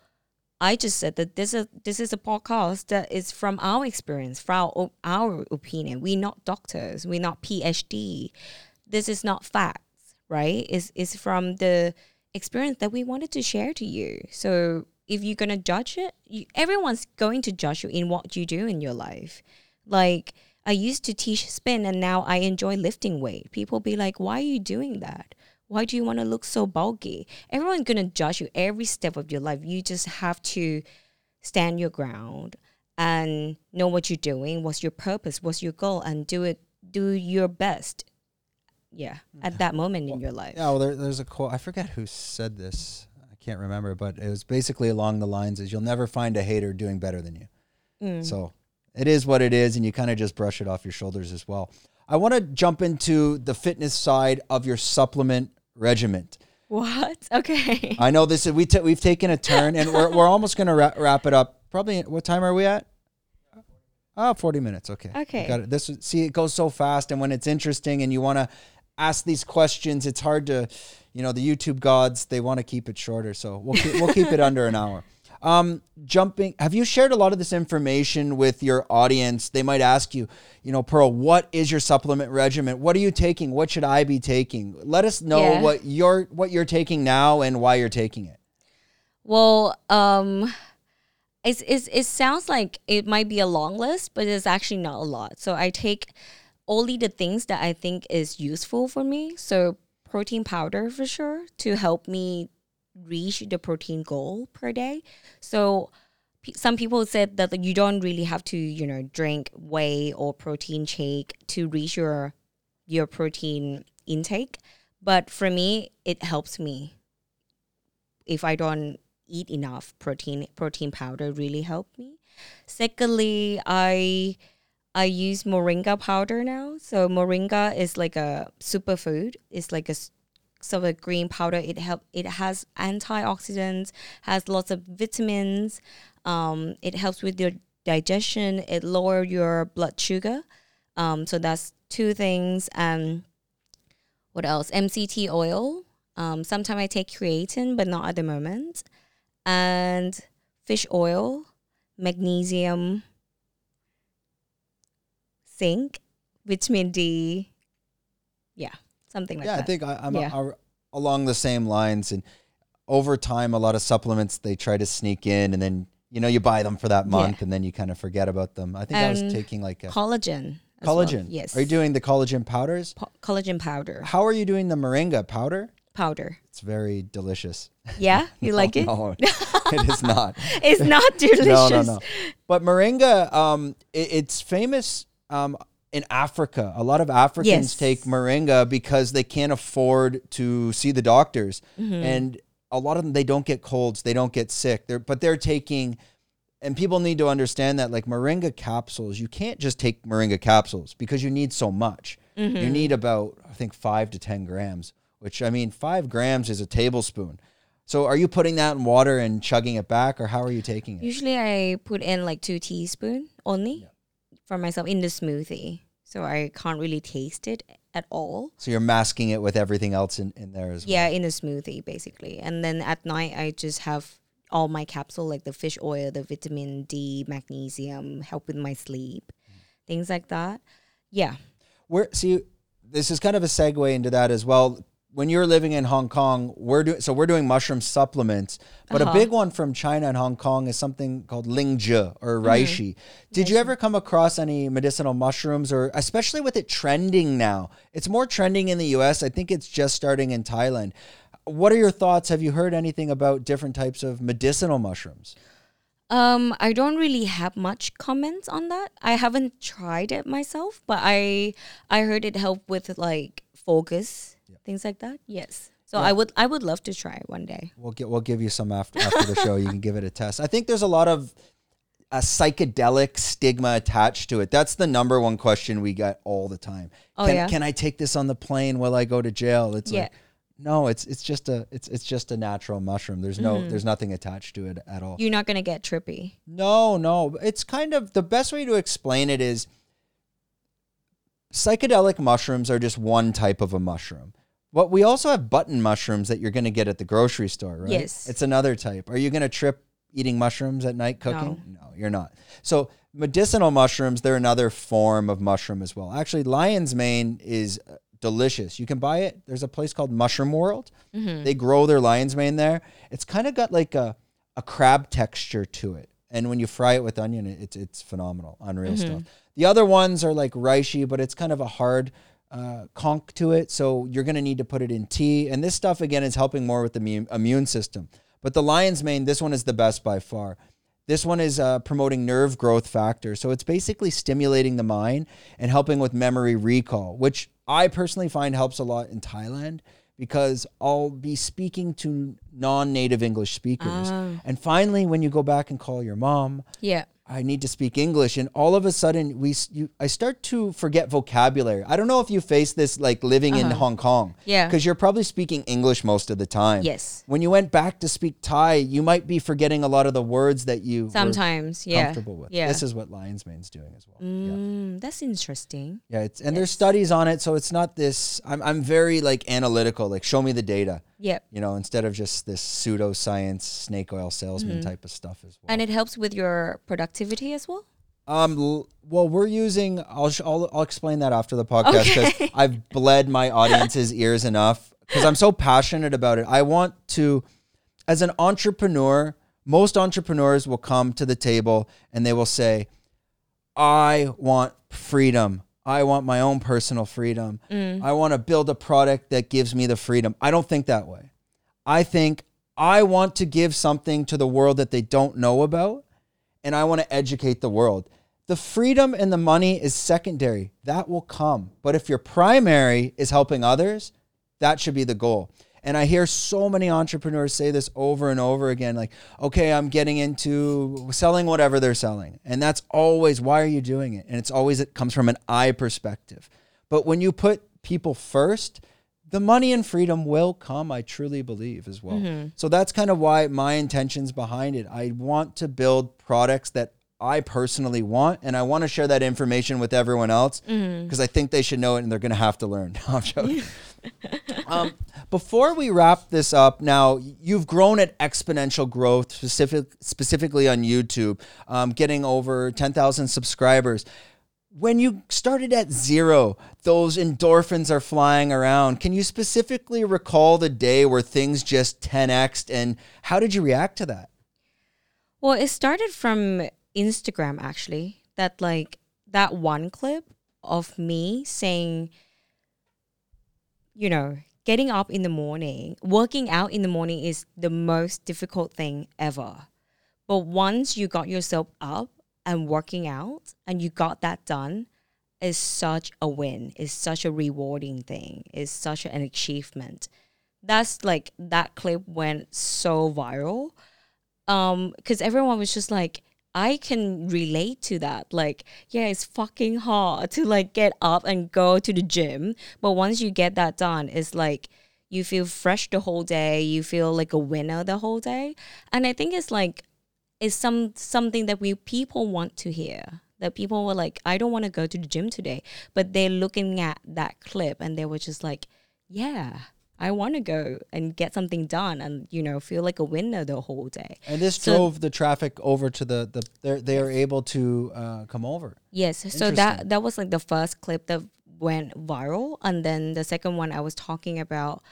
I just said that this is this is a podcast that is from our experience, from our, our opinion. We're not doctors. We're not PhD. This is not facts, right? It's, it's from the experience that we wanted to share to you. So if you're gonna judge it, you, everyone's going to judge you in what you do in your life. Like I used to teach spin, and now I enjoy lifting weight. People be like, "Why are you doing that?" Why do you want to look so bulky? Everyone's gonna judge you every step of your life. You just have to stand your ground and know what you're doing, what's your purpose, what's your goal, and do it do your best. Yeah, at that moment in your life. Yeah, well, there, there's a quote. I forget who said this. I can't remember, but it was basically along the lines: "Is you'll never find a hater doing better than you." Mm. So it is what it is, and you kind of just brush it off your shoulders as well. I want to jump into the fitness side of your supplement regiment. What? Okay. I know this is we t- we've taken a turn, and we're we're almost gonna ra- wrap it up. Probably what time are we at? Oh, 40 minutes. Okay. Okay. Got it. This see it goes so fast, and when it's interesting, and you want to ask these questions, it's hard to, you know, the YouTube gods they want to keep it shorter, so we'll keep, we'll keep it under an hour. Um, jumping. Have you shared a lot of this information with your audience? They might ask you, you know, Pearl, what is your supplement regimen? What are you taking? What should I be taking? Let us know Yeah. what you're what you're taking now and why you're taking it. Well, um, it's, it's it sounds like it might be a long list, but it's actually not a lot. So I take only the things that I think is useful for me. So protein powder for sure to help me reach the protein goal per day. So some people said that you don't really have to, you know, drink whey or protein shake to reach your your protein intake. But for me, it helps me if I don't eat enough protein protein powder really help me. Secondly, I I use moringa powder now. So moringa is like a superfood. It's like a s- sort of a green powder. It help it has antioxidants, has lots of vitamins. Um, it helps with your digestion. It lower your blood sugar. Um, so that's two things. And what else? MCT oil. Um, sometimes I take creatine, but not at the moment. And fish oil, magnesium, zinc, vitamin D. Yeah, something like yeah, that. Yeah, I think I, I'm Yeah. along the same lines. And over time, a lot of supplements they try to sneak in, and then you know you buy them for that Yeah. month, and then you kind of forget about them. I think I was taking like a collagen. as well. collagen. Yes. Are you doing the collagen powders? Po- collagen powder? How are you doing the moringa powder? Powder. It's very delicious. Yeah, you like it? No, it is not. It's not delicious. no, no, no. But moringa, um, it, it's famous um, in Africa. A lot of Africans Yes. take moringa because they can't afford to see the doctors, Mm-hmm. and a lot of them they don't get colds, they don't get sick. They're but they're taking. And people need to understand that, like moringa capsules, you can't just take moringa capsules because you need so much. Mm-hmm. You need about, I think, five to 10 grams, which I mean, five grams is a tablespoon. So are you putting that in water and chugging it back, or how are you taking it? Usually I put in like two teaspoon only for myself in the smoothie. So I can't really taste it at all. So you're masking it with everything else in, in there as well. Yeah, in the smoothie basically. And then at night I just have all my capsule like the fish oil, the vitamin D, magnesium, help with my sleep, things like that. Yeah. We're see, this is kind of a segue into that as well. When you're living in Hong Kong, we're doing so we're doing mushroom supplements, but a Uh-huh. big one from China and Hong Kong is something called lingzhi or Mm-hmm. reishi. Did you ever come across any medicinal mushrooms, or especially with it trending now? It's more trending in the U.S. I think it's just starting in Thailand. What are your thoughts? Have you heard anything about different types of medicinal mushrooms? Um, I don't really have much comments on that. I haven't tried it myself, but I I heard it help with like focus, things like that. Yes. So I would I would love to try one day. We'll get we'll give you some after after the show. You can give it a test. I think there's a lot of a psychedelic stigma attached to it. That's the number one question we get all the time. Oh, can, yeah? can I take this on the plane? Will I go to jail? It's Yeah. like no, it's it's just a it's it's just a natural mushroom. There's no Mm-hmm. there's nothing attached to it at all. You're not gonna get trippy. No, no. It's kind of the best way to explain it is psychedelic mushrooms are just one type of a mushroom. What we also have button mushrooms that you're going to get at the grocery store, right? Yes. It's another type. Are you going to trip eating mushrooms at night cooking? No. you're not. So, medicinal mushrooms, they're another form of mushroom as well. Actually, lion's mane is uh, delicious. You can buy it. There's a place called Mushroom World. They grow their lion's mane there. It's kind of got like a a crab texture to it. And when you fry it with onion, it's it's phenomenal, unreal stuff. The other ones are like reishi, but it's kind of a hard uh, conch to it, so you're gonna need to put it in tea. And this stuff again is helping more with the immune, immune system. But the lion's mane, this one is the best by far. This one is uh, promoting nerve growth factor. So it's basically stimulating the mind and helping with memory recall, which I personally find helps a lot in Thailand because I'll be speaking to non native English speakers. And finally, when you go back and call your mom, Yeah. I need to speak English, and all of a sudden we you, I start to forget vocabulary. I don't know if you face this like living in Hong Kong, Uh-huh. Yeah. because you're probably speaking English most of the time. Yes. When you went back to speak Thai, you might be forgetting a lot of the words that you Sometimes. Yeah. comfortable with. Yeah. This is what Lion's Mane's doing as well. Yeah. Mm, that's interesting. Yeah, it's, and there's studies on it, so it's not this. I'm I'm very like analytical. Like, show me the data. Yep. You know, instead of just this pseudoscience snake oil salesman Mm-hmm. type of stuff as well. And it helps with your productivity as well. Um. Well, we're using. I'll sh- I'll, I'll explain that after the podcast because I've bled my audience's ears enough because I'm so passionate about it. I want to, as an entrepreneur, most entrepreneurs will come to the table and they will say, "I want freedom. I want my own personal freedom. Mm. I want to build a product that gives me the freedom." I don't think that way. I think I want to give something to the world that they don't know about and I want to educate the world. The freedom and the money is secondary. That will come. But if your primary is helping others, that should be the goal. And I hear so many entrepreneurs say this over and over again like, okay, I'm getting into selling whatever they're selling. And that's always, why are you doing it? And it's always, it comes from an I perspective. But when you put people first, the money and freedom will come, I truly believe as well. So that's kind of why my intentions behind it. I want to build products that I personally want, and I want to share that information with everyone else because Mm-hmm. I think they should know it and they're going to have to learn. No, I'm joking. um, before we wrap this up, now you've grown at exponential growth, specific specifically on YouTube, um, getting over 10,000 subscribers. When you started at zero, those endorphins are flying around. Can you specifically recall the day where things just 10xed and how did you react to that? Well, it started from Instagram actually. That like that one clip of me saying, you know, getting up in the morning, working out in the morning is the most difficult thing ever. But once you got yourself up and working out and you got that done, is such a win. Is such a rewarding thing. Is such an achievement. That's like that clip went so viral um because everyone was just like i can relate to that. Like yeah it's fucking hard to like get up and go to the gym but once you get that done it's like you feel fresh the whole day you feel like a winner the whole day. And i think it's like it's some something that we people want to hear that people were like i don't want to go to the gym today but they're looking at that clip and they were just like yeah i want to go and get something done and you know feel like a winner the whole day And this So- drove the traffic over to the the they're they are able to uh, come over. Yes. So that that was like the first clip that went viral, and then the second one I was talking about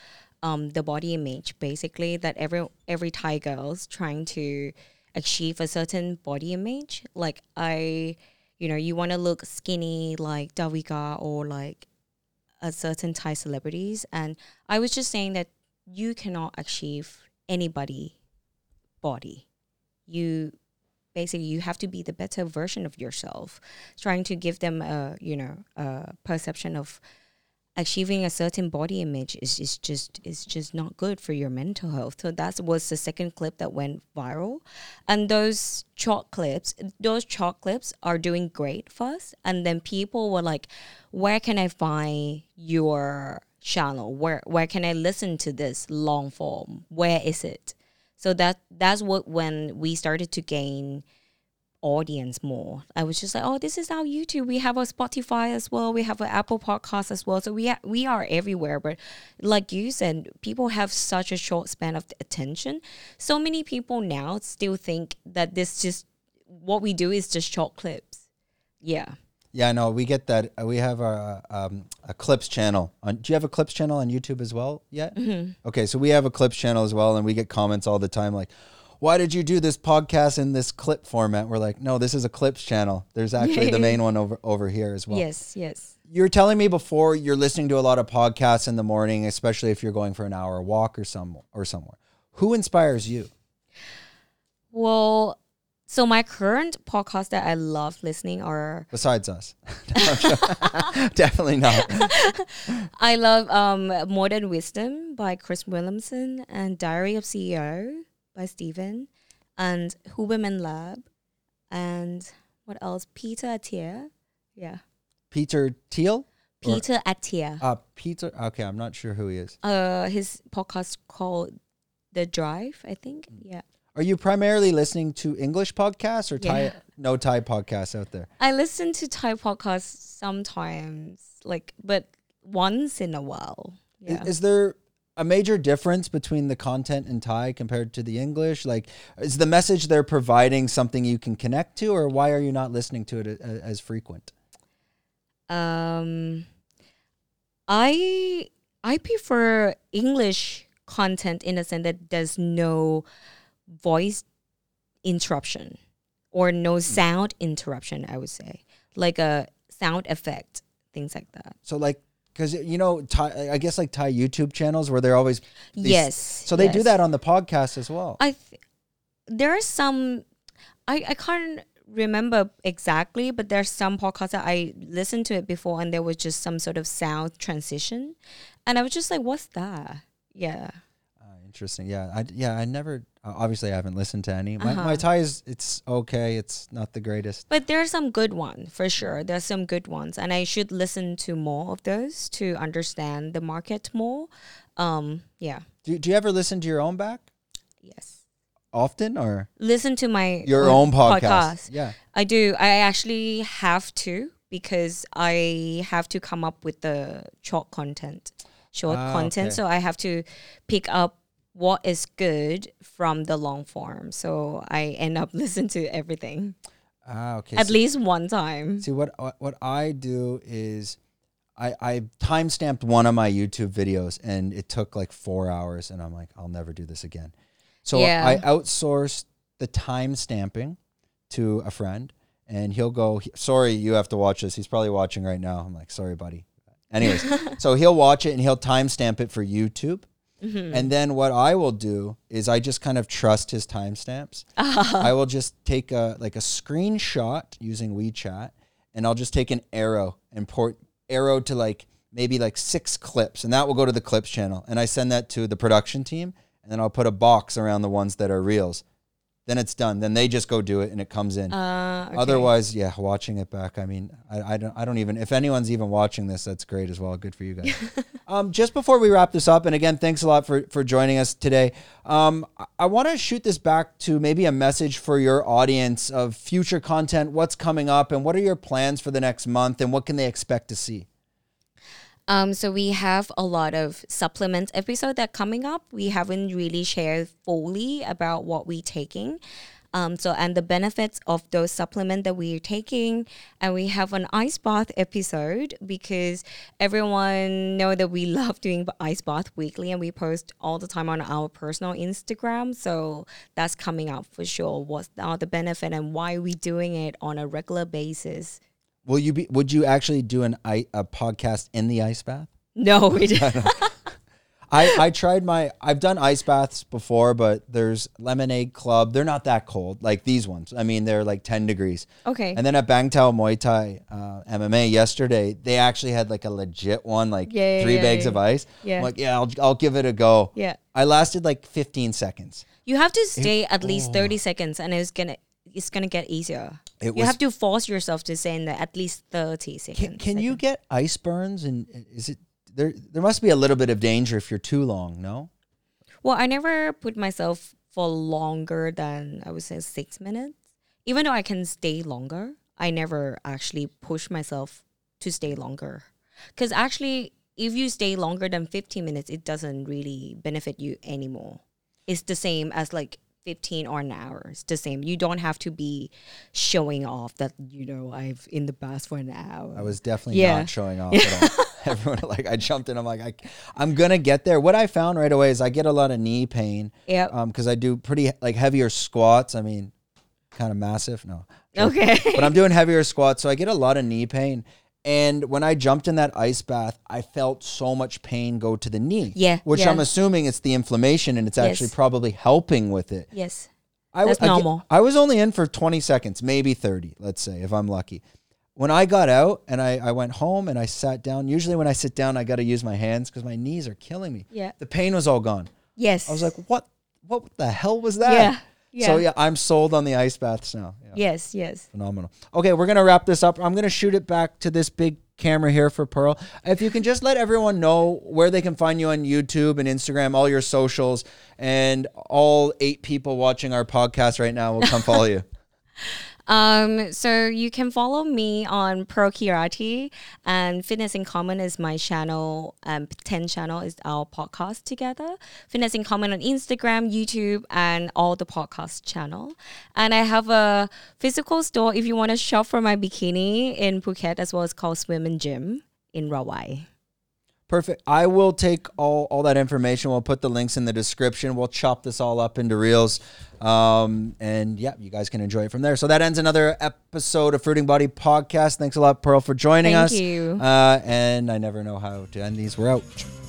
um, the body image, basically that every every Thai girl's trying to achieve a certain body image. Like I, you know, you want to look skinny like Davika or like a certain Thai celebrities, and I was just saying that you cannot achieve anybody body. You basically you have to be the better version of yourself trying to give them a you know a perception of achieving a certain body image is, is just is just not good for your mental health. So that was the second clip that went viral. And those short clips those short clips are doing great first and then people were like where can i find your channel? Where where can i listen to this long form? Where is it? So that that's what when we started to gain audience more. I was just like, oh, this is our YouTube. We have a Spotify as well. We have an Apple Podcast as well. So we ha- we are everywhere. But like you said, people have such a short span of attention. So many people now still think that this just what we do is just short clips. Yeah. Yeah, no, we get that. Uh, We have our uh, um, a clips channel. On, do you have a clips channel on YouTube as well yet? Mm-hmm. Okay, so we have a clips channel as well, and we get comments all the time like, "Why did you do this podcast in this clip format?" We're like, "No, this is a clips channel. There's actually the main one over over here as well." Yes. Yes. You were telling me before you're listening to a lot of podcasts in the morning, especially if you're going for an hour walk or some or somewhere. Who inspires you? Well, so my current podcast that I love listening are Besides us, definitely not. I love um, Modern Wisdom by Chris Williamson and Diary of CEO by Stephen and Huberman Lab and what else? Peter Attia. Yeah. Peter Thiel. Or- Peter Attia. Uh, Peter. Okay, I'm not sure who he is. Uh, his podcast called The Drive, I think. Yeah. Are you primarily listening to English podcasts or Thai? Yeah. No Thai podcasts out there. I listen to Thai podcasts sometimes, like, but once in a while. Yeah. Is, there a major difference between the content in Thai compared to the English? Like, is the message they're providing something you can connect to, or why are you not listening to it a- a- as frequent? Um, I I prefer English content in a sense that there's no voice interruption or no sound interruption. I would say like a sound effect, things like that. So, like, because you know, Thai, I guess like Thai YouTube channels where they're always they s- yes. So they do that on the podcast as well. I th- there are some I I can't remember exactly, but there's some podcasts that I listened to it before and there was just some sort of sound transition. And I was just like, what's that? Yeah. Interesting. Yeah. I yeah. I never. Obviously, I haven't listened to any. My, my Uh-huh. Thai is it's okay. It's not the greatest. But there are some good ones for sure. There's some good ones. And I should listen to more of those to understand the market more. Um, yeah. Do Do you ever listen to your own back? Yes. often or Listen to my your own podcast? Yeah. I do. I actually have to because I have to come up with the short content, short Ah, content. okay. So I have to pick up what is good from the long form. So I end up listening to everything Ah, okay. at So- least one time. See what what- what I do is I I time stamped one of my YouTube videos and it took like four hours and I'm like I'll never do this again. So Yeah. I outsourced the time stamping to a friend and he'll go sorry you have to watch this. He's probably watching right now. I'm like sorry buddy. Anyways, so he'll watch it and he'll timestamp it for YouTube. Mm-hmm. And then what I will do is I just kind of trust his timestamps. I will just take a like a screenshot using WeChat and I'll just take an arrow and port arrow to like maybe like six clips and that will go to the clips channel and I send that to the production team and then I'll put a box around the ones that are reels. Then it's done. Then they just go do it and it comes in. Uh, okay. Otherwise, yeah, watching it back. I mean, I, I don't I don't even if anyone's even watching this, that's great as well. Good for you guys. um, just before we wrap this up, and again, thanks a lot for for joining us today. Um, I, I want to shoot this back to maybe a message for your audience of future content. What's coming up, and what are your plans for the next month, and what can they expect to see? Um, so we have a lot of supplements episode that coming up. We haven't really shared fully about what we're taking. Um, so and the benefits of those supplements that we're taking, and we have an ice bath episode because everyone know that we love doing ice bath weekly, and we post all the time on our personal Instagram. So that's coming up for sure. what are the benefit and why we doing it on a regular basis? Will you be? Would you actually do an a podcast in the ice bath? No, we didn't. I, I tried my I've done ice baths before, but there's Lemonade Club. They're not that cold like these ones. I mean, they're like 10 degrees. Okay. And then at Bang Tao Muay Thai uh, MMA yesterday, they actually had like a legit one, like Yeah, yeah, three yeah, bags of ice. Yeah. I'm like, yeah, I'll, I'll give it a go. Yeah. I lasted like 15 seconds. You have to stay at least 30 seconds and it's gonna it's gonna get easier. It you was- have to force yourself to say in there at least 30 seconds. Can, can you get ice burns? And is it there? There must be a little bit of danger if you're too long. No. Well, I never put myself for longer than I would say six minutes. Even though I can stay longer, I never actually push myself to stay longer. Because actually, if you stay longer than 15 minutes, it doesn't really benefit you anymore. It's the same as like 15 or an hour. It's the same. You don't have to be showing off that, you know, I've in the bath for an hour. I was definitely Yeah. not showing off at all. Everyone like I jumped in. I'm like I, I'm gonna get there. What I found right away is I get a lot of knee pain. Yep. Um, because I do pretty like heavier squats. I mean, kind of massive. No. okay. but I'm doing heavier squats, so I get a lot of knee pain. And when I jumped in that ice bath, I felt so much pain go to the knee. Yeah, Which yeah. I'm assuming it's the inflammation, and it's actually Yes. probably helping with it. yes. I w- That's I normal. I was only in for 20 seconds, maybe 30, let's say, if I'm lucky. When I got out and I, I went home and I sat down, usually when I sit down, I got to use my hands because my knees are killing me. Yeah. The pain was all gone. Yes. I was like, what? What the hell was that? Yeah. Yeah. So yeah, I'm sold on the ice baths now. Yeah, Yes, yes. Phenomenal. Okay, we're gonna wrap this up. I'm gonna shoot it back to this big camera here for Pearl. If you can just let everyone know where they can find you on YouTube and Instagram, all your socials, and all eight people watching our podcast right now will come follow you. Um, so you can follow me on Pearl Kirati and Fitness in Common is my channel. Um, Ten channel is our podcast together. Fitness in Common on Instagram, YouTube, and all the podcast channel. And I have a physical store if you want to shop for my bikini in Phuket as well as called Swim and Gym in Rawai. Perfect. I will take all, all that information. We'll put the links in the description. We'll chop this all up into reels. Um, and yeah, you guys can enjoy it from there. So that ends another episode of Fruiting Body Podcast. Thanks a lot, Pearl, for joining Thank us. you. Uh, and I never know how to end these. We're out.